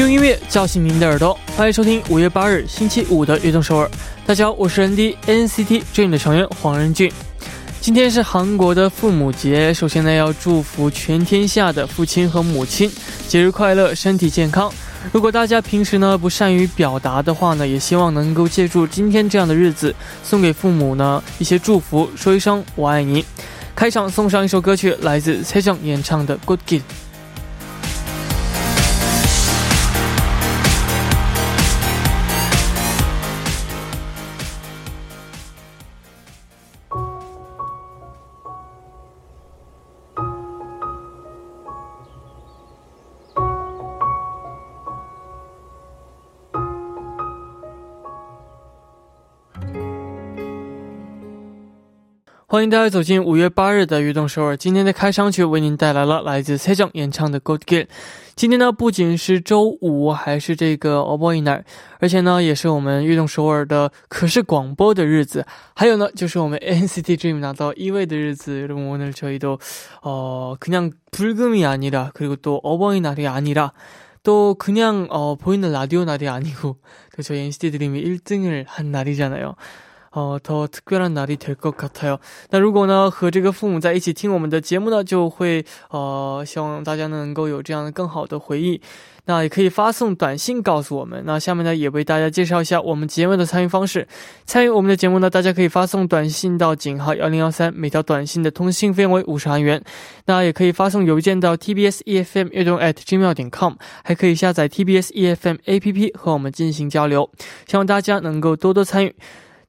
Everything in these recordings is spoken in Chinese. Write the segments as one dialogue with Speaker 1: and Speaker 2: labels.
Speaker 1: 用音乐叫醒您的耳朵，欢迎收听五月八日星期五的悦动首尔。大家好，我是 N D NCT Dream 的成员黄仁俊。今天是韩国的父母节，首先呢要祝福全天下的父亲和母亲节日快乐，身体健康。如果大家平时呢不善于表达的话呢，也希望能够借助今天这样的日子，送给父母呢一些祝福，说一声我爱你。开场送上一首歌曲，来自蔡正演唱的《Good Kid》。欢迎大家走进五月八日的悦动首尔。今天的开场曲为您带来了来自崔正演唱的《Good Girl》。今天呢，不仅是周五，还是这个 o b o y n a 而且呢，也是我们悦动首尔的可视广播的日子。还有呢，就是我们 NCT Dream 拿到一位的日子。여러분오늘저희도어그냥불금이아니라그리고또어버이날이아니라또그냥어보이는라디오날이아니고또저희 NCT 드림이 1등을한날이잖아요 哦，더특별한날이될것같아요那如果呢和这个父母在一起听我们的节目呢，就会呃希望大家能够有这样的更好的回忆。那也可以发送短信告诉我们。那下面呢也为大家介绍一下我们节目的参与方式。参与我们的节目呢，大家可以发送短信到井号幺零幺三，每条短信的通信费用为五十韩元。那也可以发送邮件到 tbs efm 悦动 at gmail 点 com，还可以下载 tbs efm app 和我们进行交流。希望大家能够多多参与。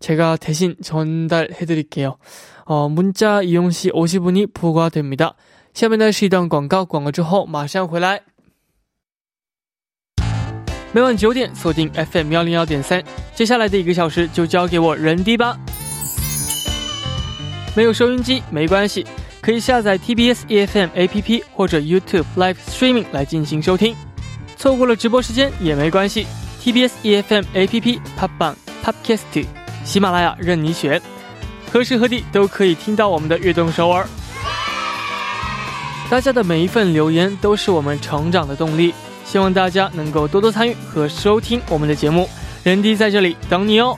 Speaker 1: 제가 대신 전달해드릴게요. 어, 문자 이용 시 50원이 부과됩니다. 下面呢是一段广告，广告之后马上回来。每晚九点锁定 FM 幺零幺点三，接下来的一个小时就交给我人迪吧。没有收音机没关系，可以下载 TBS EFM APP 或者 YouTube Live Streaming 来进行收听。错过了直播时间也没关系，TBS EFM APP、Pop 榜、Podcast、 喜马拉雅任你选，何时何地都可以听到我们的悦动首尔。大家的每一份留言都是我们成长的动力。希望大家能够多多参与和收听我们的节目，人迪在这里等你哦。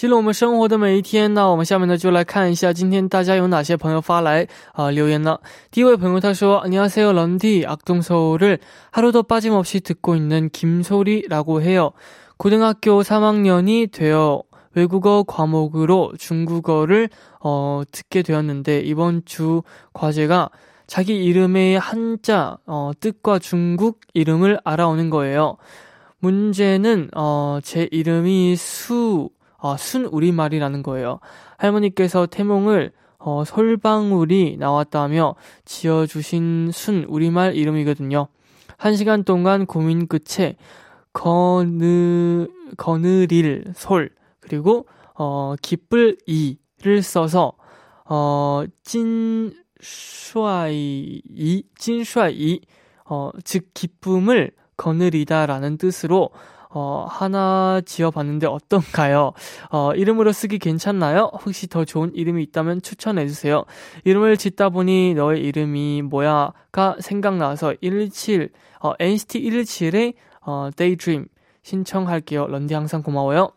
Speaker 1: 记录我们生活的每一天，那我们下面呢就来看一下今天大家有哪些朋友发来啊、呃、留言呢？第一位朋友他说：“안녕하세요 런디 악동 서울을 하루도 빠짐없이 듣고 있는 김소리라고 해요. 고등학교 3학년이 되어 외국어 과목으로 중국어를 어, 듣게 되었는데 이번 주 과제가 자기 이름의 한자 어, 뜻과 중국 이름을 알아오는 거예요. 문제는 어, 제 이름이 수 어, 순 우리말이라는 거예요. 할머니께서 태몽을 어, 솔방울이 나왔다며 지어주신 순 우리말 이름이거든요. 한 시간 동안 고민 끝에 거느, 거느릴 솔, 그리고, 어, 기쁠 이를 써서, 어, 찐帅이, 찐帅이, 어, 즉, 기쁨을 거느리다 라는 뜻으로, 어, 하나 지어봤는데 어떤가요? 어, 이름으로 쓰기 괜찮나요? 혹시 더 좋은 이름이 있다면 추천해주세요. 이름을 짓다 보니 너의 이름이 뭐야가 생각나서 117, 어, NCT 117의 어, Daydream 신청할게요. 런디 항상 고마워요.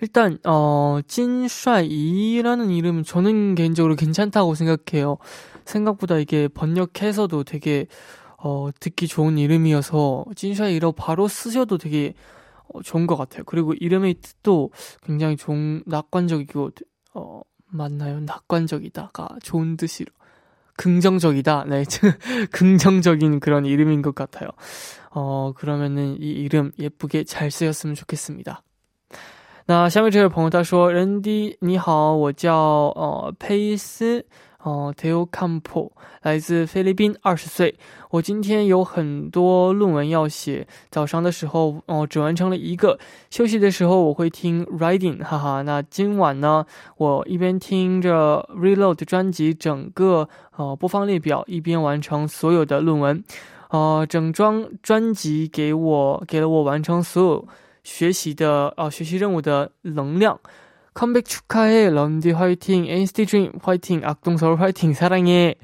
Speaker 1: 일단 어 찐슈이라는 이름 저는 개인적으로 괜찮다고 생각해요. 생각보다 이게 번역해서도 되게 어 듣기 좋은 이름이어서 찐슈이라고 바로 쓰셔도 되게 어, 좋은 것 같아요. 그리고 이름의 뜻도 굉장히 좋은 낙관적이고 어 맞나요? 낙관적이다가 좋은 뜻이로 긍정적이다. 네, 긍정적인 그런 이름인 것 같아요. 어 그러면은 이 이름 예쁘게 잘 쓰였으면 좋겠습니다. 那下面这位朋友他说：“人迪你好，我叫呃佩斯 哦 Teo Campo，来自菲律宾，二十岁。我今天有很多论文要写，早上的时候哦只完成了一个，休息的时候我会听 Writing，哈哈。那今晚呢，我一边听着 Reload 专辑整个呃播放列表，一边完成所有的论文。呃，整张专辑给我给了我完成所有。”学习的哦，学习任务的能量。Comeback 축하해 런디 화이팅 NCT Dream 화이팅 악동서울 화이팅사랑해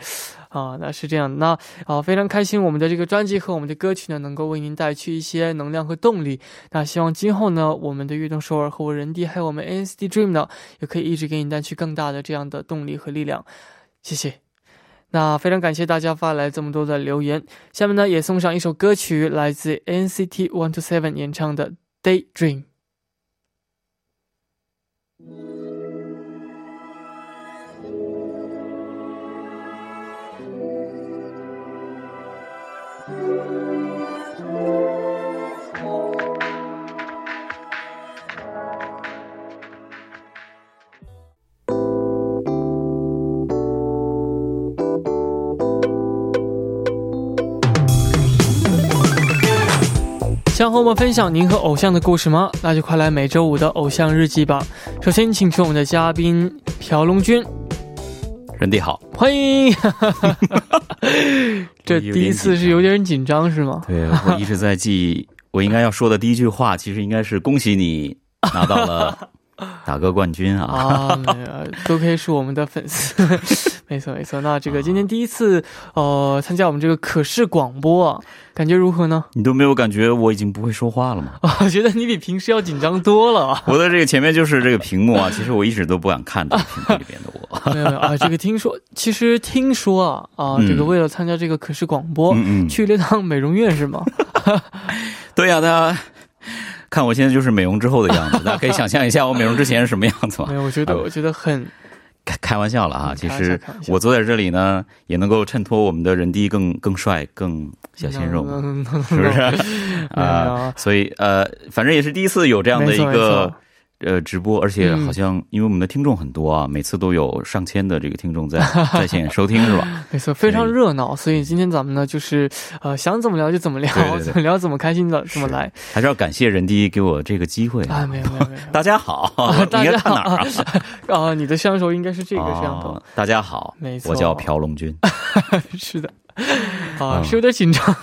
Speaker 1: 啊，那是这样。那啊，非常开心，我们的这个专辑和我们的歌曲呢，能够为您带去一些能量和动力。那希望今后呢，我们的悦动首尔和我人弟还有我们 NCT Dream 呢，也可以一直给你带去更大的这样的动力和力量。谢谢。那非常感谢大家发来这么多的留言。下面呢，也送上一首歌曲，来自 NCT One to Seven 演唱的。daydream. 想和我们分享您和偶像的故事吗？那就快来每周五的偶像日记吧。首先，请出我们的嘉宾朴龙君。
Speaker 2: 人弟好，
Speaker 1: 欢迎。这第一次是有点紧张是吗？
Speaker 2: 对，我一直在记我应该要说的第一句话，其实应该是恭喜你拿到了。打个冠军啊！
Speaker 1: 啊，都可以是我们的粉丝，没错没错。那这个今天第一次呃参加我们这个可视广播，啊，感觉如何呢？
Speaker 2: 你都没有感觉我已经不会说话了吗？
Speaker 1: 我觉得你比平时要紧张多了。
Speaker 2: 我的这个前面就是这个屏幕啊，其实我一直都不敢看屏幕里边的我。
Speaker 1: 没有没有啊，这个听说，其实听说啊啊，这个为了参加这个可视广播，去了趟美容院是吗？
Speaker 2: 对呀，他。看我现在就是美容之后的样子，大家可以想象一下我美容之前是什么样子吗？
Speaker 1: 没有，我觉得我觉得很
Speaker 2: 开开玩笑了啊！其实我坐在这里呢，也能够衬托我们的人低更更帅、更小鲜肉，是不是 啊？所以呃，反正也是第一次有这样的一个。呃，直播，而且好像因为我们的听众很多啊，每次都有上千的这个听众在 在线收听，是吧？
Speaker 1: 没错，非常热闹。所以今天咱们呢，就是呃，想怎么聊就怎么聊，怎么聊怎么开心的怎么来。
Speaker 2: 还是要感谢人第一给我这个机会
Speaker 1: 啊！没有没有没有，
Speaker 2: 大家好，
Speaker 1: 大
Speaker 2: 家看哪儿
Speaker 1: 啊？啊，你的相手应该是这个相头。
Speaker 2: 大家好，
Speaker 1: 没错，
Speaker 2: 我叫朴龙军。
Speaker 1: 是的。啊，是有点紧张。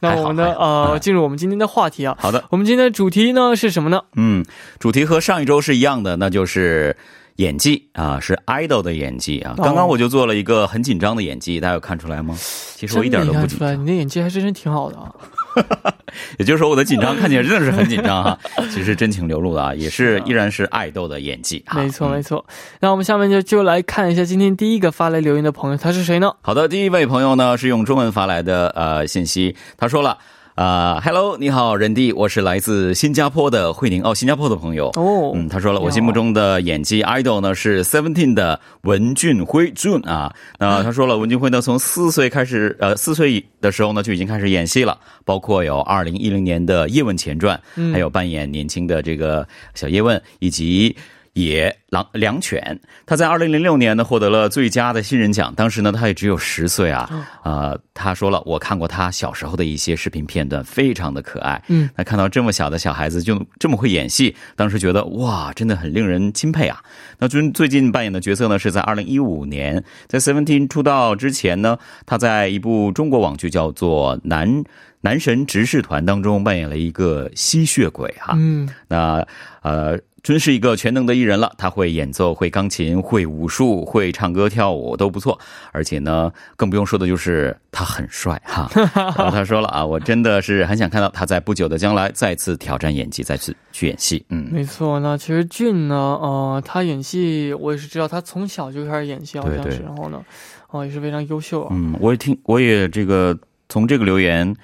Speaker 1: 那我们呢？呃，进入我们今天的话题啊。
Speaker 2: 好的，
Speaker 1: 我们今天的主题呢是什么呢？
Speaker 2: 嗯，主题和上一周是一样的，那就是演技啊，是 idol 的演技啊。刚刚我就做了一个很紧张的演技，大家有看出来吗？其实我一点都不紧张。
Speaker 1: 你的演技还真是挺好的啊。
Speaker 2: 也就是说，我的紧张看起来真的是很紧张哈，其实真情流露的啊，也是依然是爱豆的演技。
Speaker 1: 没错没错，那我们下面就就来看一下今天第一个发来留言的朋友，他是谁呢？
Speaker 2: 好的，第一位朋友呢是用中文发来的呃信息，他说了。啊，Hello，你好，任弟，我是来自新加坡的惠宁哦，新加坡的朋友。哦，嗯，他说了，我心目中的演技 idol 呢是 Seventeen 的文俊辉 June 啊，那他说了，文俊辉呢从四岁开始，呃，四岁的时候呢就已经开始演戏了，包括有二零一零年的叶问前传，还有扮演年轻的这个小叶问，以及。野狼良犬，他在二零零六年呢获得了最佳的新人奖。当时呢，他也只有十岁啊。呃，他说了，我看过他小时候的一些视频片段，非常的可爱。嗯，那看到这么小的小孩子就这么会演戏，当时觉得哇，真的很令人钦佩啊。那最最近扮演的角色呢，是在二零一五年在 Seventeen 出道之前呢，他在一部中国网剧叫做《男男神执事团》当中扮演了一个吸血鬼哈。嗯，那呃。真是一个全能的艺人了，他会演奏，会钢琴，会武术，会唱歌跳舞都不错。而且呢，更不用说的就是他很帅哈。然后他说了啊，我真的是很想看到他在不久的将来再次挑战演技，再次去演戏。
Speaker 1: 嗯，没错。那其实俊呢，呃，他演戏我也是知道，他从小就开始演戏，好像是，然后呢，哦，也是非常优秀啊。
Speaker 2: 嗯，我也听，我也这个从这个留言，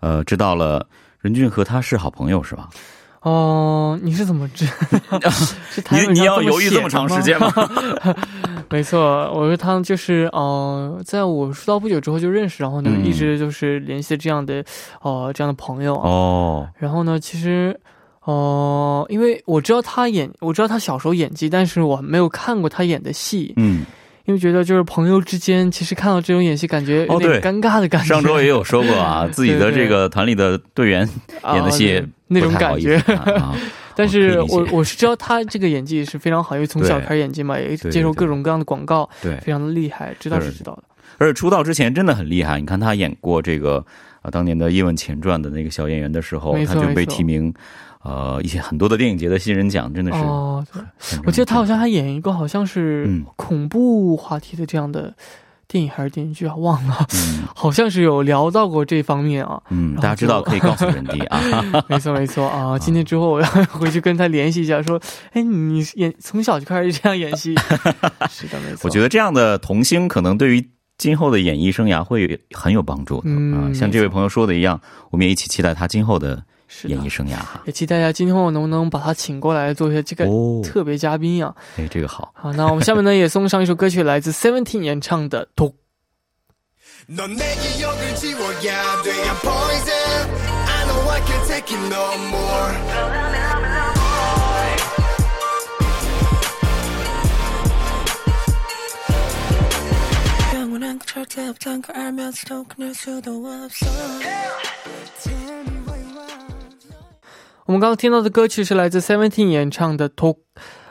Speaker 2: 呃，知道了任俊和他是好朋友是吧？
Speaker 1: 哦，你是怎么知？
Speaker 2: 你你要犹豫这么长时间吗？
Speaker 1: 没错，我说他就是呃，在我出道不久之后就认识，然后呢一直就是联系这样的呃这样的朋友哦。然后呢，其实哦，因为我知道他演，我知道他小时候演技，但是我没有看过他演的戏。嗯。因为觉得就是朋友之间，其实看到这种演戏，感觉有点尴尬的感觉。
Speaker 2: 上周也有说过啊，自己的这个团里的队员演的戏
Speaker 1: 那种感觉。但是我我是知道他这个演技是非常好，因为从小开始演技嘛，也接受各种各样的广告，对，非常的厉害，知道是知道的。
Speaker 2: 而且出道之前真的很厉害，你看他演过这个啊，当年的《叶问前传》的那个小演员的时候，他就被提名。呃，一些很多的电影节的新人奖，真的是。哦，
Speaker 1: 我记得他好像还演一个好像是恐怖话题的这样的电影还是电视剧啊，忘了。嗯，好像是有聊到过这方面啊。
Speaker 2: 嗯，大家知道可以告诉人迪啊。
Speaker 1: 没错没错 啊，今天之后我要回去跟他联系一下，说，哎，你演从小就开始这样演戏。是的，没错。
Speaker 2: 我觉得这样的童星可能对于今后的演艺生涯会很有帮助的啊。像这位朋友说的一样，我们也一起期待他今后的。演艺生涯哈，
Speaker 1: 也期待一下今天我能不能把他请过来做一下这个特别嘉宾呀？
Speaker 2: 哎，这个好。
Speaker 1: 好，那我们下面呢也送上一首歌曲，来自 Seventeen 演唱的《毒》。我们刚刚听到的歌曲是来自 Seventeen 演唱的《Talk》。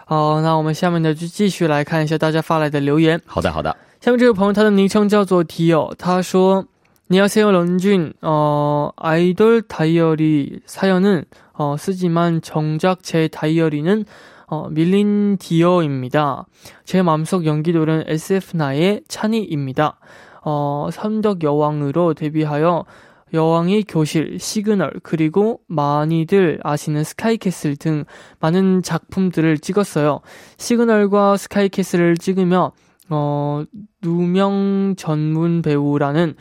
Speaker 1: 好，那我们下面呢就继续来看一下大家发来的留言。
Speaker 2: 好的，好的。
Speaker 1: 下面这位朋友他的昵称叫做 Tio，他说：“你好，세요런준어아이돌다이어리사연은어쓰지만정작제다이어리는어밀린디어입니다제마음속연기돌은 SF9의찬이입니다어선덕여왕으로데뷔하여 여왕의 교실, 시그널, 그리고 많이들 아시는 스카이캐슬 등 많은 작품들을 찍었어요. 시그널과 스카이캐슬을 찍으며, 어, 누명 전문 배우라는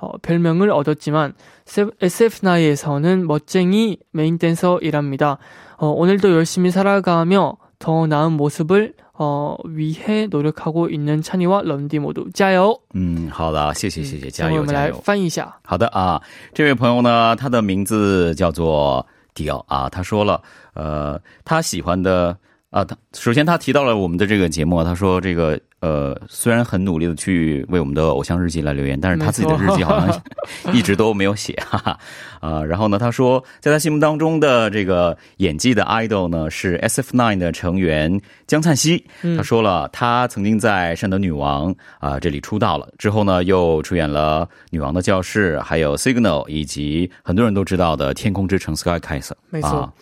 Speaker 1: 어, 별명을 얻었지만, SF9에서는 멋쟁이 메인 댄서이랍니다. 어, 오늘도 열심히 살아가며 더 나은 모습을 哦，위해 노력하고 있는 찬이와 런디 모두 加油。
Speaker 2: 嗯，好的，谢谢谢谢，加油
Speaker 1: 加油。我们来翻译一下。
Speaker 2: 好的啊，这位朋友呢，他的名字叫做迪奥啊，他说了，呃，他喜欢的 啊，他首先他提到了我们的这个节目，他说这个。呃，虽然很努力的去为我们的偶像日记来留言，但是他自己的日记好像 一直都没有写，哈哈。啊，然后呢，他说，在他心目当中的这个演技的 idol 呢是 SF9 的成员江灿熙。他说了，他曾经在《善德女王》啊这里出道了，之后呢又出演了《女王的教室》，还有 Signal，以及很多人都知道的《天空之城》Sky Castle。
Speaker 1: 没错。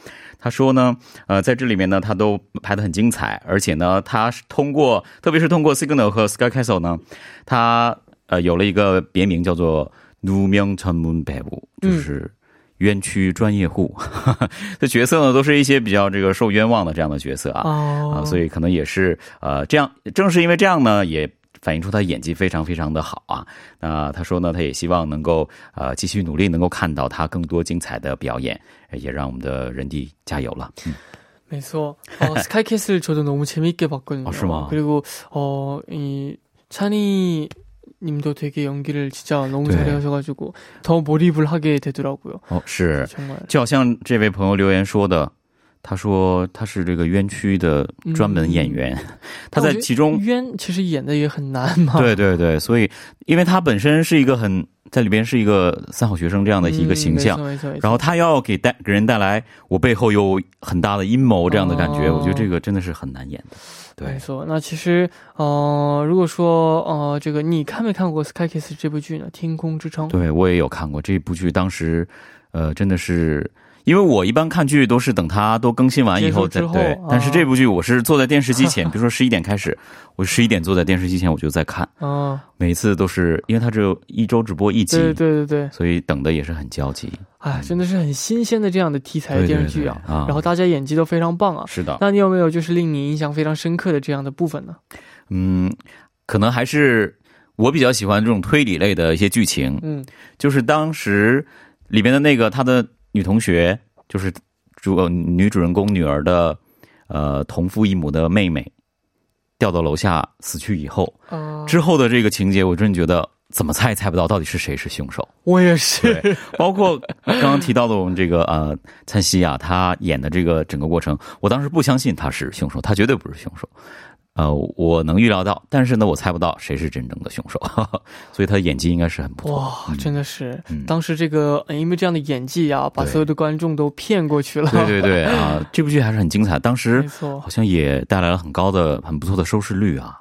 Speaker 2: 他说呢，呃，在这里面呢，他都拍得很精彩，而且呢，他是通过，特别是通过 signal 和 sky castle 呢，他呃有了一个别名叫做 Lumion Tomon Bebe 就是冤屈专业户，哈哈，角色呢，都是一些比较这个受冤枉的这样的角色啊，啊，所以可能也是呃这样，正是因为这样呢，也。反映出他演技非常非常的好啊！那他说呢，他也希望能够呃继续努力，能够看到他更多精彩的表演，也让我们的人弟加油了。嗯，
Speaker 1: 没错。哦，Skycastle 저도너무재밌게봤거든요
Speaker 2: 是吗？
Speaker 1: 그리고어이찬이님도되게연기를진짜너무잘하셔가지고더몰입을하게되더라고요
Speaker 2: 哦，是，就好像这位朋友留言说的。 他说他是这个冤屈的专门演员，他在其中
Speaker 1: 冤其实演的也很难嘛。
Speaker 2: 对对对，所以因为他本身是一个很在里边是一个三好学生这样的一个形象，然后他要给带给人带来我背后有很大的阴谋这样的感觉，我觉得这个真的是很难演的。对，
Speaker 1: 没错。那其实呃，如果说呃，这个你看没看过《Sky Kiss》这部剧呢？《天空之城》
Speaker 2: 对我也有看过这部剧，当时呃，真的是。因为我一般看剧都是等它都更新完以后再对，但是这部剧我是坐在电视机前，比如说十一点开始，我十一点坐在电视机前我就在看，啊，每次都是因为它只有一周只播一集，
Speaker 1: 对对对对，
Speaker 2: 所以等的也是很焦急。
Speaker 1: 哎，真的是很新鲜的这样的题材的电视剧啊，然后大家演技都非常棒啊，
Speaker 2: 是的。
Speaker 1: 那你有没有就是令你印象非常深刻的这样的部分呢？
Speaker 2: 嗯，可能还是我比较喜欢这种推理类的一些剧情，嗯，就是当时里面的那个他的。女同学就是主女主人公女儿的呃同父异母的妹妹，掉到楼下死去以后，之后的这个情节，我真的觉得怎么猜也猜不到到底是谁是凶手。
Speaker 1: 我也是，
Speaker 2: 包括刚刚提到的我们这个呃灿熙啊，他演的这个整个过程，我当时不相信他是凶手，他绝对不是凶手。呃，我能预料到，但是呢，我猜不到谁是真正的凶手，所以他的演技应该是很不错。
Speaker 1: 哇，真的是，当时这个因为这样的演技啊，把所有的观众都骗过去了。
Speaker 2: 对对对啊，这部剧还是很精彩，当时好像也带来了很高的、很不错的收视率啊。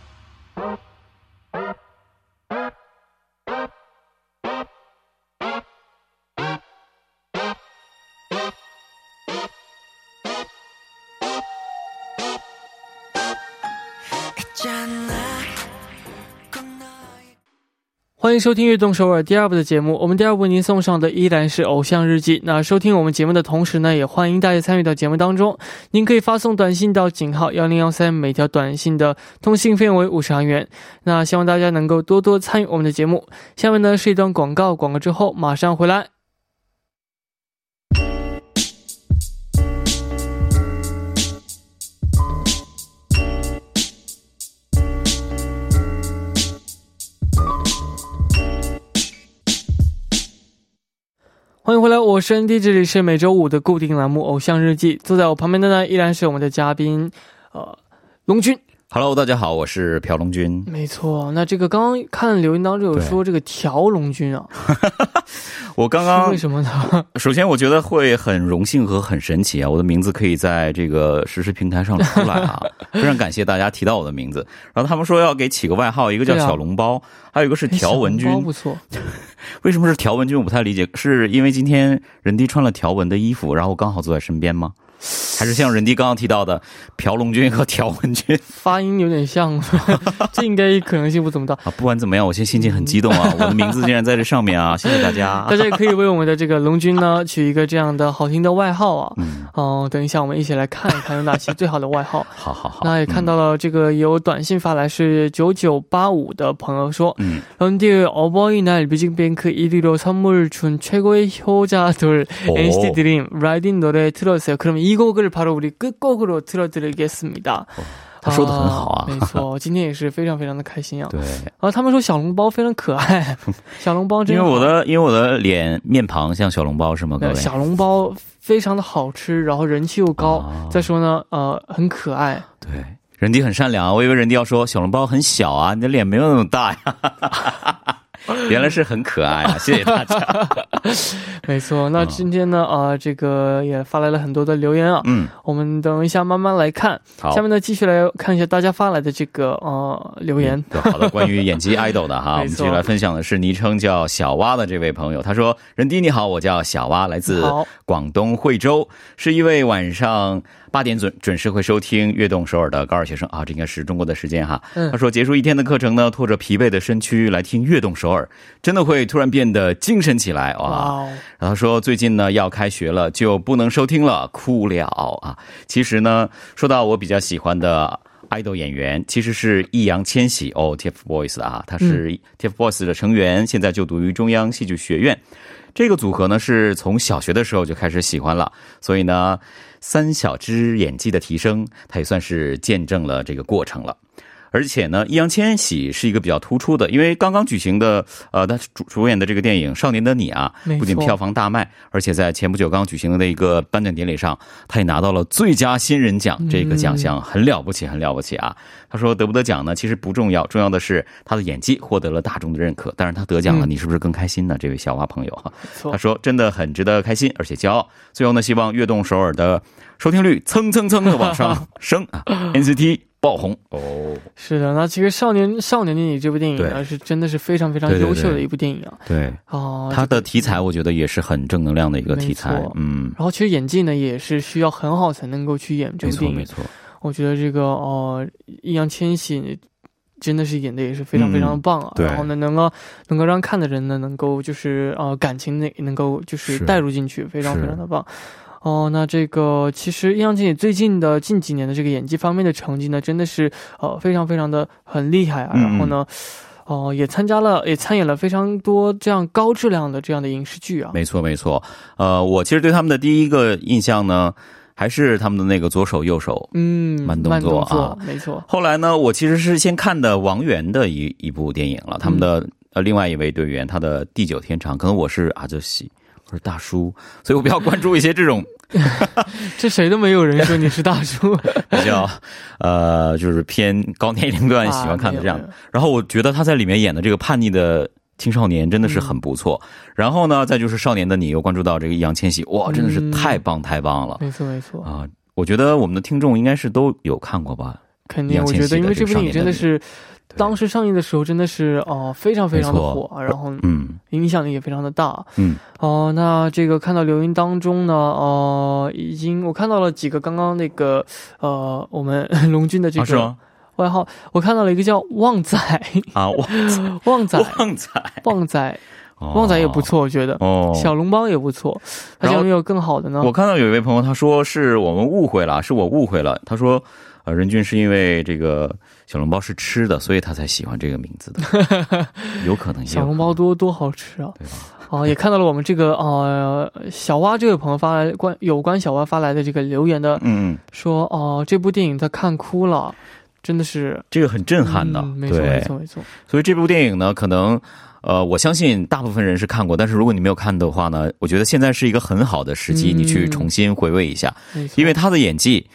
Speaker 1: 欢迎收听《悦动首尔》第二部的节目。我们第二部为您送上的依然是《偶像日记》。那收听我们节目的同时呢，也欢迎大家参与到节目当中。您可以发送短信到井号幺零幺三，每条短信的通信费用为五十韩元。那希望大家能够多多参与我们的节目。下面呢是一段广告，广告之后马上回来。欢迎回来，我是 ND，这里是每周五的固定栏目《偶像日记》。坐在我旁边的呢，依然是我们的嘉宾，呃，龙君。
Speaker 2: Hello，大家好，我是朴龙君。
Speaker 1: 没错，那这个刚刚看留言当中有说这个朴龙君啊，
Speaker 2: 我刚刚
Speaker 1: 为什么呢？
Speaker 2: 首先，我觉得会很荣幸和很神奇啊，我的名字可以在这个实时平台上出来啊，非常感谢大家提到我的名字。然后他们说要给起个外号，一个叫小笼包，还有一个是条纹君，
Speaker 1: 不错。
Speaker 2: 为什么是条纹君？我不太理解，是因为今天人弟穿了条纹的衣服，然后刚好坐在身边吗？还是像人弟刚刚提到的朴龙君和条文君，
Speaker 1: 发音有点像，这应该可能性不怎么大
Speaker 2: 啊。不管怎么样，我现在心情很激动啊！我的名字竟然在这上面啊！谢谢大家，
Speaker 1: 大家也可以为我们的这个龙君呢取一个这样的好听的外号啊。嗯，哦，等一下我们一起来看一看有哪些最好的外号。
Speaker 2: 好好好。
Speaker 1: 那也看到了这个有短信发来是九九八五的朋友说，嗯，人弟어버이날뮤직뱅크1위로선물준최고의효자들 NCT Dream Riding 노래들었어요그러면이 이곡을 바로 우리 끝곡으로 틀어드리겠습니다.
Speaker 2: 他说的很好啊，没错，今天也是非常非常的开心啊。啊，他们说小笼包非常可爱，小笼包真的很可爱。对，人弟很善良啊，我以为人弟要说小笼包很小啊，你的脸没有那么大呀。 原来是很可爱啊！谢谢大家。
Speaker 1: 没错，那今天呢，啊，这个也发来了很多的留言啊。嗯，我们等一下慢慢来看。好，下面呢，继续来看一下大家发来的这个呃留言。
Speaker 2: 好的，关于演技 idol 的哈，我们继续来分享的是昵称叫小蛙的这位朋友。他说：“任迪你好，我叫小蛙，来自广东惠州，是一位晚上。”八点准准时会收听《悦动首尔》的高二学生啊，这应该是中国的时间哈。他说结束一天的课程呢，拖着疲惫的身躯来听《悦动首尔》，真的会突然变得精神起来哇。然后说最近呢要开学了，就不能收听了，哭了啊。其实呢，说到我比较喜欢的爱豆演员，其实是易烊千玺哦，TFBOYS 啊，他是 TFBOYS 的成员，现在就读于中央戏剧学院。这个组合呢，是从小学的时候就开始喜欢了，所以呢，三小只演技的提升，他也算是见证了这个过程了。而且呢，易烊千玺是一个比较突出的，因为刚刚举行的，呃，他主主演的这个电影《少年的你》啊，不仅票房大卖，而且在前不久刚举行的一个颁奖典礼上，他也拿到了最佳新人奖这个奖项，很了不起，很了不起啊！他说得不得奖呢，其实不重要，重要的是他的演技获得了大众的认可。但是他得奖了，你是不是更开心呢？这位小花朋友哈，他说真的很值得开心，而且骄傲。最后呢，希望悦动首尔的收听率蹭蹭蹭的往上升啊！NCT。爆红。哦，
Speaker 1: 是的，那其实《少年少年的你》这部电影呢，是真的是非常非常优秀的一部电影啊。
Speaker 2: 对，哦，它的题材我觉得也是很正能量的一个题材，
Speaker 1: 嗯。然后其实演技呢，也是需要很好才能够去演这部电影，
Speaker 2: 没错。
Speaker 1: 我觉得这个哦，易烊千玺真的是演的也是非常非常的棒啊。然后呢，能够能够让看的人呢，能够就是呃感情那能够就是带入进去，非常非常的棒。哦，那这个其实易烊千玺最近的近几年的这个演技方面的成绩呢，真的是呃非常非常的很厉害啊。然后呢，哦也参加了也参演了非常多这样高质量的这样的影视剧啊。
Speaker 2: 没错没错，呃，我其实对他们的第一个印象呢，还是他们的那个左手右手，嗯，慢动作啊，
Speaker 1: 没错。
Speaker 2: 后来呢，我其实是先看的王源的一一部电影了，他们的呃另外一位队员他的地久天长，可能我是阿哲喜。是大叔，所以我比较关注一些这种，
Speaker 1: 这谁都没有人说你是大叔，
Speaker 2: 比较呃，就是偏高年龄段喜欢看的这样。然后我觉得他在里面演的这个叛逆的青少年真的是很不错。然后呢，再就是少年的你，又关注到这个易烊千玺，哇，真的是太棒太棒了。
Speaker 1: 没错没错啊，
Speaker 2: 我觉得我们的听众应该是都有看过吧？
Speaker 1: 肯定，我觉得因为这部电影真的是。当时上映的时候真的是哦，非常非常的火，然后嗯，影响力也非常的大，嗯，哦，那这个看到留言当中呢，哦，已经我看到了几个刚刚那个呃，我们 龙军的这个外号，我看到了一个叫旺仔。
Speaker 2: 啊，旺
Speaker 1: 旺仔。
Speaker 2: 旺仔。
Speaker 1: 旺仔。旺仔也不错，我觉得。哦，小笼包也不错，还有没有更好的呢？
Speaker 2: 我看到有一位朋友他说是我们误会了，是我误会了，他说呃，任俊是因为这个。小笼包是吃的，所以他才喜欢这个名字的，有可能。
Speaker 1: 小笼包多多好吃啊！对吧？哦，也看到了我们这个呃小蛙这位朋友发来关有关小蛙发来的这个留言的，嗯，说哦这部电影他看哭了，真的是
Speaker 2: 这个很震撼的，
Speaker 1: 没错没错没错。
Speaker 2: 所以这部电影呢，可能呃我相信大部分人是看过，但是如果你没有看的话呢，我觉得现在是一个很好的时机，你去重新回味一下，因为他的演技。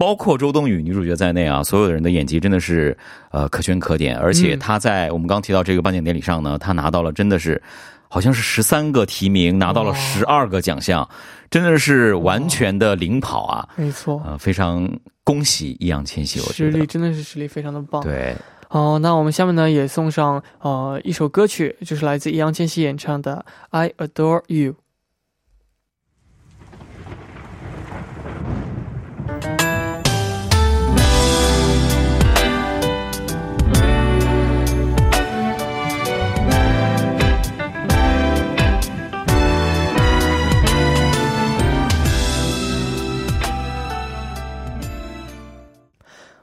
Speaker 2: 包括周冬雨女主角在内啊，所有的人的演技真的是呃可圈可点，而且她在我们刚提到这个颁奖典礼上呢，她拿到了真的是好像是十三个提名，拿到了十二个奖项，真的是完全的领跑啊！
Speaker 1: 没错，
Speaker 2: 呃，非常恭喜易烊千玺，我
Speaker 1: 觉得实力真的是实力非常的棒。
Speaker 2: 对，
Speaker 1: 哦，那我们下面呢也送上呃一首歌曲，就是来自易烊千玺演唱的《I Adore You》。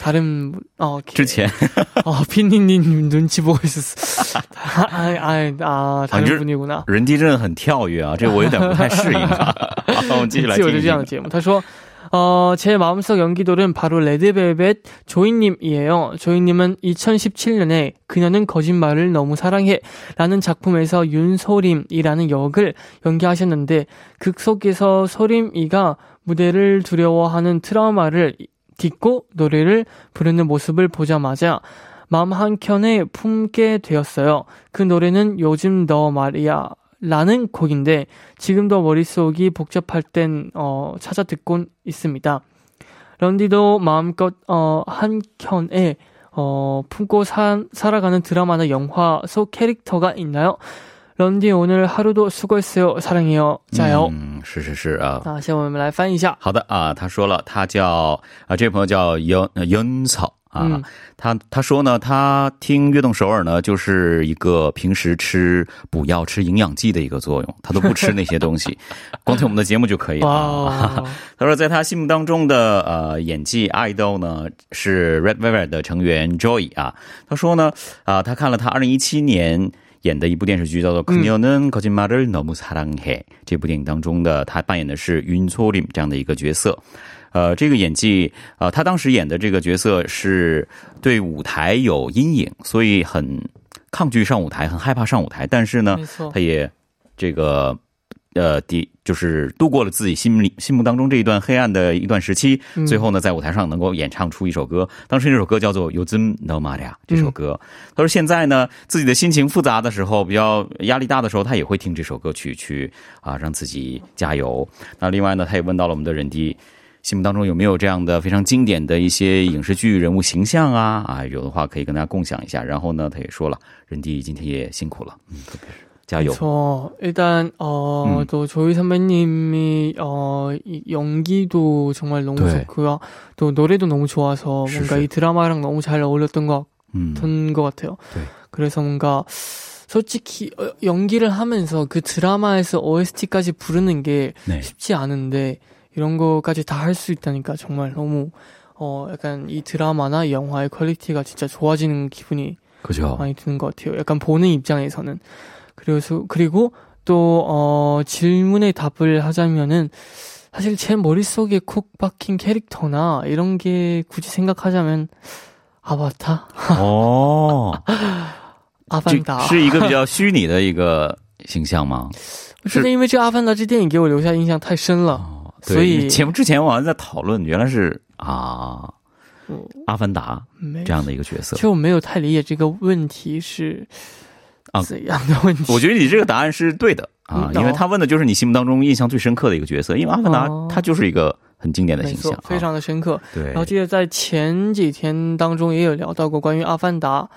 Speaker 1: 다른 어
Speaker 2: 之前
Speaker 1: 어 피니님 눈치 보고 있었어. 아, 아, 아 다른 분이구나.
Speaker 2: 人机真的很跳跃啊，这个我有点不太适应啊。好，我们继续来听。自由这样的节目，他说。
Speaker 1: 어, 제 마음속 연기돌은 바로 레드벨벳 조이님이에요. 조이님은 2017년에 그녀는 거짓말을 너무 사랑해 라는 작품에서 윤소림이라는 역을 연기하셨는데 극 속에서 소림이가 무대를 두려워하는 트라우마를 딛고 노래를 부르는 모습을 보자마자 마음 한켠에 품게 되었어요. 그 노래는 요즘 너 말이야. 라는 곡인데 지금도 머릿속이 복잡할 땐 어, 찾아 듣곤 있습니다. 런디도 마음껏 어, 한켠에 어, 품고 사, 살아가는 드라마나 영화 속 캐릭터가 있나요? 런디 오늘 하루도 수고했어요. 사랑해요. 자요.
Speaker 2: 嗯，是是是啊。
Speaker 1: 那先我们来翻译一下。
Speaker 2: 好的啊，他说了，他叫啊，这位朋友叫烟烟草啊，他他说呢，他听悦动首尔呢，就是一个平时吃补药、吃营养剂的一个作用，他都不吃那些东西，光听我们的节目就可以了。他说，在他心目当中的呃演技爱豆呢是 Red Velvet 的成员 Joy 啊。他说呢，啊，他看了他二零一七年。 演的一部电视剧叫做《그녀는거짓말을너무사랑해》。这部电影当中的他扮演的是윤소림这样的一个角色。呃，这个演技，呃，他当时演的这个角色是对舞台有阴影，所以很抗拒上舞台，很害怕上舞台。但是呢，他也这个。 呃，第就是度过了自己心里心目当中这一段黑暗的一段时期，最后呢，在舞台上能够演唱出一首歌。当时这首歌叫做《有 m No Maria》这首歌。他说现在呢，自己的心情复杂的时候，比较压力大的时候，他也会听这首歌曲去啊，让自己加油。那另外呢，他也问到了我们的人迪心目当中有没有这样的非常经典的一些影视剧人物形象啊？啊，有的话可以跟大家共享一下。然后呢，他也说了，任迪今天也辛苦了，嗯，特别是。
Speaker 1: 저 일단 어또 음. 조이 선배님이 어 연기도 정말 너무 네. 좋고요. 또 노래도 너무 좋아서 뭔가 이 드라마랑 너무 잘 어울렸던 것 음. 같은 것 같아요. 네. 그래서 뭔가 솔직히 어, 연기를 하면서 그 드라마에서 OST까지 부르는 게 네. 쉽지 않은데 이런 거까지 다 할 수 있다니까 정말 너무 어 약간 이 드라마나 영화의 퀄리티가 진짜 좋아지는 기분이 그죠. 많이 드는 것 같아요. 약간 보는 입장에서는 그래서 그리고 또 어, 질문에 답을 하자면은 사실 제 머릿속에 콕 박힌 캐릭터나 이런 게 굳이 생각하자면 아바타. 어. 아반다.
Speaker 2: 是一个比较虚拟的一个形象吗？是因为这个《阿凡达》这电影给我留下印象太深了，所以其实我没有太理解这个问题是 啊，怎样的问题？我觉得你这个答案是对的啊，因为他问的就是你心目当中印象最深刻的一个角色，因为阿凡达他就是一个很经典的形象，
Speaker 1: 非常的深刻。对，然后记得在前几天当中也有聊到过关于阿凡达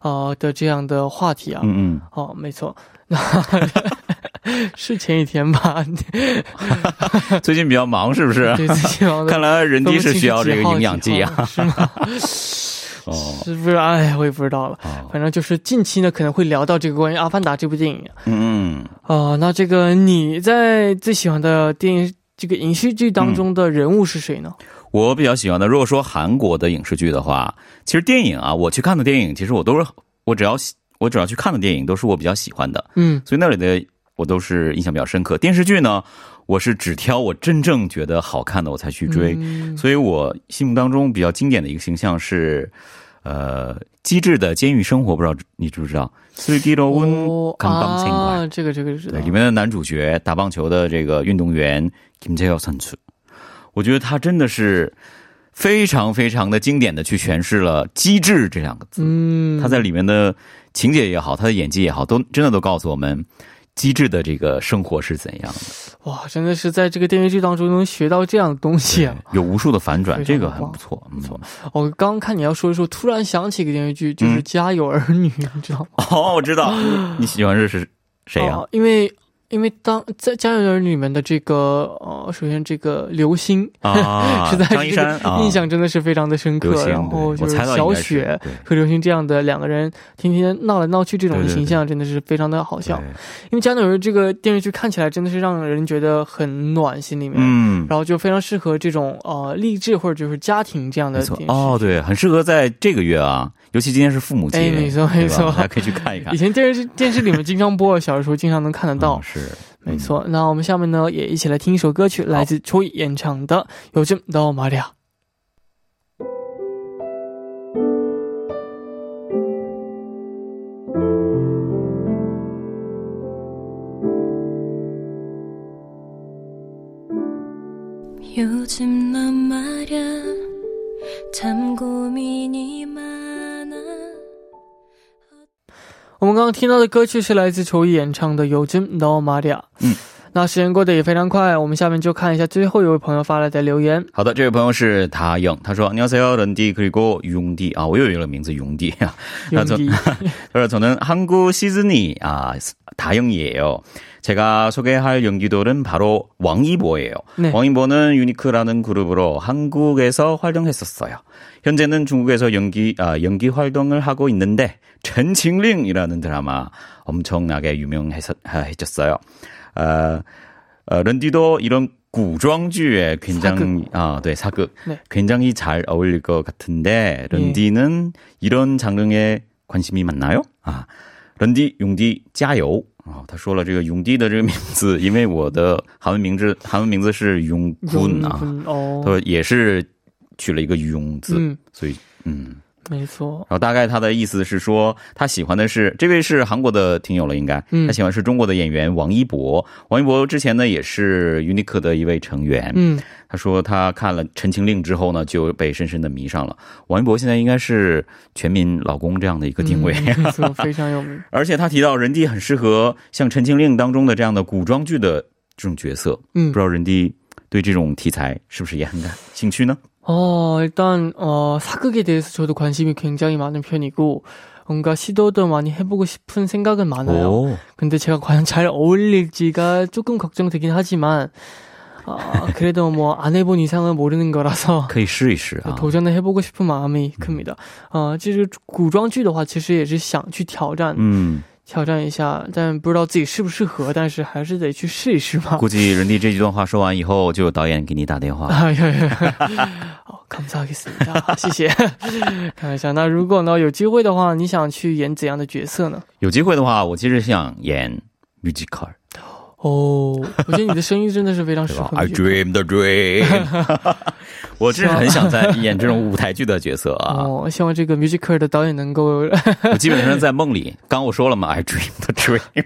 Speaker 1: 啊的这样的话题啊。嗯嗯，哦，没错，是前几天吧？
Speaker 2: 最近比较忙是不是？
Speaker 1: 对，最近忙。
Speaker 2: 看来人机是需要这个营养剂
Speaker 1: 啊，是吗？是不是？哎，我也不知道了。反正就是近期呢，可能会聊到这个关于《阿凡达》这部电影。嗯。哦，那这个你在最喜欢的电影这个影视剧当中的人物是谁呢？
Speaker 2: 我比较喜欢的，如果说韩国的影视剧的话，其实电影啊，我去看的电影，其实我都是我只要我只要去看的电影，都是我比较喜欢的。嗯。所以那里的我都是印象比较深刻。电视剧呢，我是只挑我真正觉得好看的我才去追。所以我心目当中比较经典的一个形象是。呃，机智的监狱生活，不知道你知不知道？
Speaker 1: 斯蒂罗温康棒青馆，这个这个知道。
Speaker 2: 里面的男主角打棒球的这个运动员我觉得他真的是非常非常的经典的去诠释了“机智”这两个字。嗯，他在里面的情节也好，他的演技也好，都真的都告诉我们。机智的这个生活是怎样的？
Speaker 1: 哇，真的是在这个电视剧当中能学到这样的东西啊！
Speaker 2: 有无数的反转，这个很不错，
Speaker 1: 不错。我刚刚看你要说一说，突然想起一个电视剧，就是《家有儿女》，你知道吗？
Speaker 2: 哦，我知道。你喜欢的是谁呀？
Speaker 1: 因为。因为当在《家有儿女》里面的这个呃，首先这个刘星啊，实在是印象真的是非常的深刻。然后就是小雪和刘星这样的两个人天天闹来闹去这种形象，真的是非常的好笑。因为《家有儿女》这个电视剧看起来真的是让人觉得很暖心里面，嗯，然后就非常适合这种呃励志或者就是家庭这样的电视
Speaker 2: 哦，对，很适合在这个月啊。尤其今天是父母节，哎
Speaker 1: 没错没错，
Speaker 2: 大家可以去看一看。
Speaker 1: 以前电视电视里面经常播，小的时候经常能看得到。
Speaker 2: 是，
Speaker 1: 没错。那我们下面呢，也一起来听一首歌曲，来自初一演唱的《요즘너말이야》。요즘너말이야참고민이 我们刚刚听到的歌曲是来自球衣演唱的《有真 No Maria》。嗯， 那时间过得也非常快，我们下面就看一下最后一位朋友发来的留言。
Speaker 2: 好的，这位朋友是他영타说：“안녕하세요런디그리고용 디。 啊，我又有了名字용디啊。
Speaker 1: 용디
Speaker 2: 他说：“저는한국시즈니아다영이에요 제가 소개할 연기돌은 바로 왕이보예요. 네. 왕이보는 유니크라는 그룹으로 한국에서 활동했었어요. 현재는 중국에서 연기 아, 연기 활동을 하고 있는데 전칭링이라는 드라마 엄청나게 유명해졌어요. 아, 어, 런디도 이런 구庄주에 굉장히 아, 네, 사극 네. 굉장히 잘 어울릴 것 같은데 런디는 네. 이런 장르에 관심이 많나요? 아, 런디 용디 加油哦，他说了这个永帝的这个名字，因为我的韩文名字韩文名字是永坤啊，哦，他说也是 取了一个勇字，所以嗯。
Speaker 1: 没错，
Speaker 2: 然后大概他的意思是说，他喜欢的是这位是韩国的听友了，应该，他喜欢是中国的演员王一博。王一博之前呢也是 UNIQ 的一位成员。嗯，他说他看了《陈情令》之后呢，就被深深的迷上了。王一博现在应该是全民老公这样的一个定位，
Speaker 1: 非常有名。
Speaker 2: 而且他提到人弟很适合像《陈情令》当中的这样的古装剧的这种角色。嗯，不知道人弟对这种题材是不是也很感兴趣呢？
Speaker 1: 어, 일단, 어, 사극에 대해서 저도 관심이 굉장히 많은 편이고, 뭔가 시도도 많이 해보고 싶은 생각은 많아요. 오. 근데 제가 과연 잘 어울릴지가 조금 걱정되긴 하지만, 어, 그래도 뭐 안 해본 이상은 모르는 거라서
Speaker 2: 可以试一试
Speaker 1: 도전을 해보고 싶은 마음이 큽니다. 어, 其实古装剧的话，其实也是想去挑战， 음. 挑战一下，但不知道自己适不适合，但是还是得去试一试吧。
Speaker 2: 估计人弟这几段话说完以后，就有导演给你打电话。
Speaker 1: 好，complacis，谢谢。看一下，那如果呢有机会的话，你想去演怎样的角色呢？
Speaker 2: 有机会的话，我其实想演 musical。
Speaker 1: 哦，我觉得你的声音真的是非常适合。
Speaker 2: I dream the dream。我真是很想在演这种舞台剧的角色啊！
Speaker 1: 哦，希望这个 musical 的导演能够。
Speaker 2: 我基本上在梦里，刚我说了嘛，I dream the dream。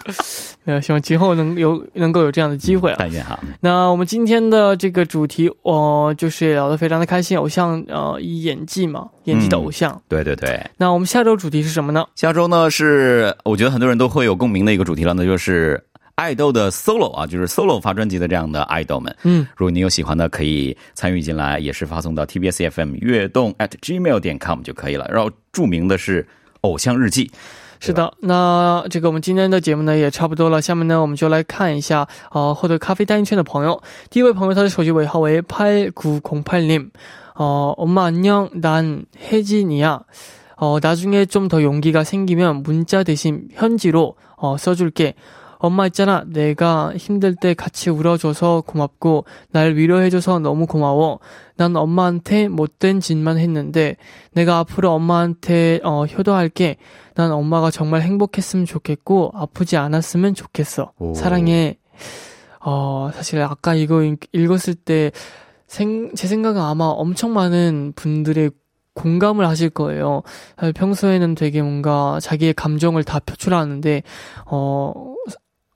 Speaker 1: 呃，希望今后能有能够有这样的机会啊！
Speaker 2: 但愿哈。
Speaker 1: 那我们今天的这个主题，哦，就是聊得非常的开心，偶像呃，演技嘛，演技的偶像。
Speaker 2: 对对对。
Speaker 1: 那我们下周主题是什么呢？
Speaker 2: 下周呢是我觉得很多人都会有共鸣的一个主题了，那就是。爱豆的 solo 啊，就是 solo 发专辑的这样的爱豆们，嗯，如果你有喜欢的，可以参与进来，也是发送到 TBS FM 悦动 at gmail 点 com 就可以了。然后注明的是偶像日记，
Speaker 1: 是的。那这个我们今天的节目呢也差不多了，下面呢我们就来看一下啊获得咖啡代金券的朋友。第一位朋友他的手机尾号为팔구공팔님 어， 엄마안녕난혜진이야어나중에좀더용기가생기면문자대신편지로어써줄게 엄마 있잖아. 내가 힘들 때 같이 울어줘서 고맙고 날 위로해줘서 너무 고마워. 난 엄마한테 못된 짓만 했는데 내가 앞으로 엄마한테 어, 효도할게. 난 엄마가 정말 행복했으면 좋겠고 아프지 않았으면 좋겠어. 오. 사랑해. 어, 사실 아까 이거 읽었을 때 생, 제 생각은 아마 엄청 많은 분들의 공감을 하실 거예요. 평소에는 되게 뭔가 자기의 감정을 다 표출하는데, 어,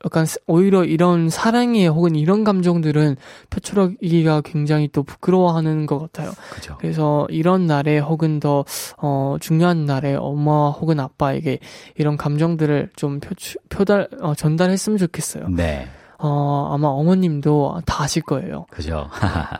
Speaker 1: 약간 오히려 이런 사랑의 혹은 이런 감정들은 표출하기가 굉장히 또 부끄러워하는 것 같아요. 그죠. 그래서 이런 날에 혹은 더 어, 중요한 날에 엄마 혹은 아빠에게 이런 감정들을 좀 표출, 표달 어, 전달했으면 좋겠어요. 네. 어, 아마 어머님도 다 아실 거예요.
Speaker 2: 그죠.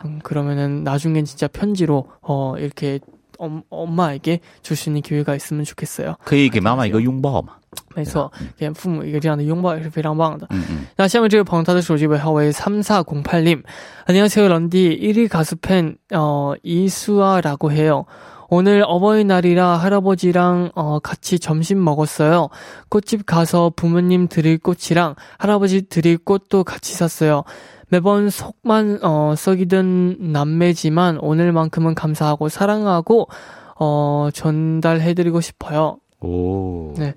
Speaker 1: 음, 그러면은 나중엔 진짜 편지로 어, 이렇게 엄, 엄마에게 줄 수 있는 기회가 있으면 좋겠어요.
Speaker 2: 可以给妈妈一个拥抱嘛？
Speaker 1: 没错，给父母一个这样的拥抱也是非常棒的。嗯嗯。那下面这位朋友，他的手机尾号为三四공팔님 안녕하세요 런디 1위 가수 팬 어, 이수아라고 해요. 오늘 어버이날이라 할아버지랑 어, 같이 점심 먹었어요. 꽃집 가서 부모님 드릴 꽃이랑 할아버지 드릴 꽃도 같이 샀어요. 매번 속만 어, 썩이던 남매지만 오늘만큼은 감사하고 사랑하고 어, 전달해드리고 싶어요. 오. 네.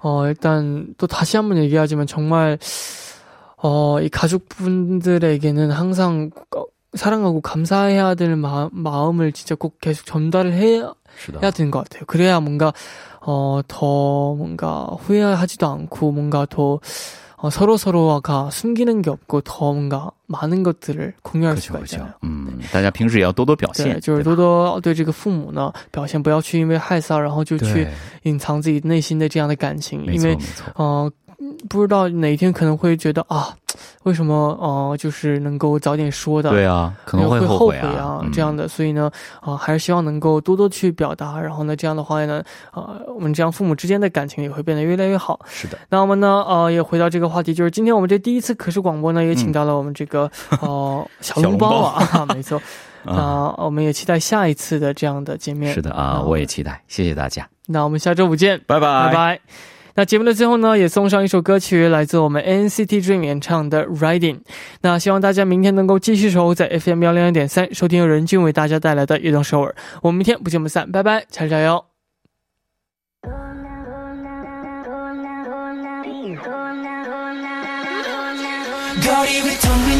Speaker 1: 어, 일단 또 다시 한번 얘기하지만 정말 어, 이 가족분들에게는 항상 사랑하고 감사해야 될 마, 마음을 진짜 꼭 계속 전달을 해야, 해야 되는 것 같아요. 그래야 뭔가, 어, 더 뭔가 후회하지도 않고 뭔가 더 어, 서로 서로가 숨기는 게 없고 더 뭔가 많은 것들을 공유할 수가 있잖아요.
Speaker 2: 음,
Speaker 1: 大家平时也要多多表现。对，就是多多对这个父母呢表现，不要去因为害臊，然后就去隐藏自己内心的这样的感情，因为呃。 不知道哪一天可能会觉得啊，为什么哦，就是能够早点说的？
Speaker 2: 对啊，可能会后悔啊，
Speaker 1: 这样的。所以呢，啊，还是希望能够多多去表达。然后呢，这样的话呢，啊，我们这样父母之间的感情也会变得越来越好。
Speaker 2: 是的。
Speaker 1: 那我们呢，呃，也回到这个话题，就是今天我们这第一次可视广播呢，也请到了我们这个 哦小笼包 啊，没错。呃我们也期待下一次的这样的见面。
Speaker 2: 是的啊，我也期待。谢谢大家。
Speaker 1: 那我们下周五见，
Speaker 2: 拜拜
Speaker 1: 拜拜。那节目的最后呢，也送上一首歌曲，来自我们 NCT Dream 演唱的《Riding》。那希望大家明天能够继续守候在 FM 幺零二点三，收听由任俊为大家带来的《悦动首尔》。我们明天不见不散，拜拜，加油加油！ 거리 위텅빈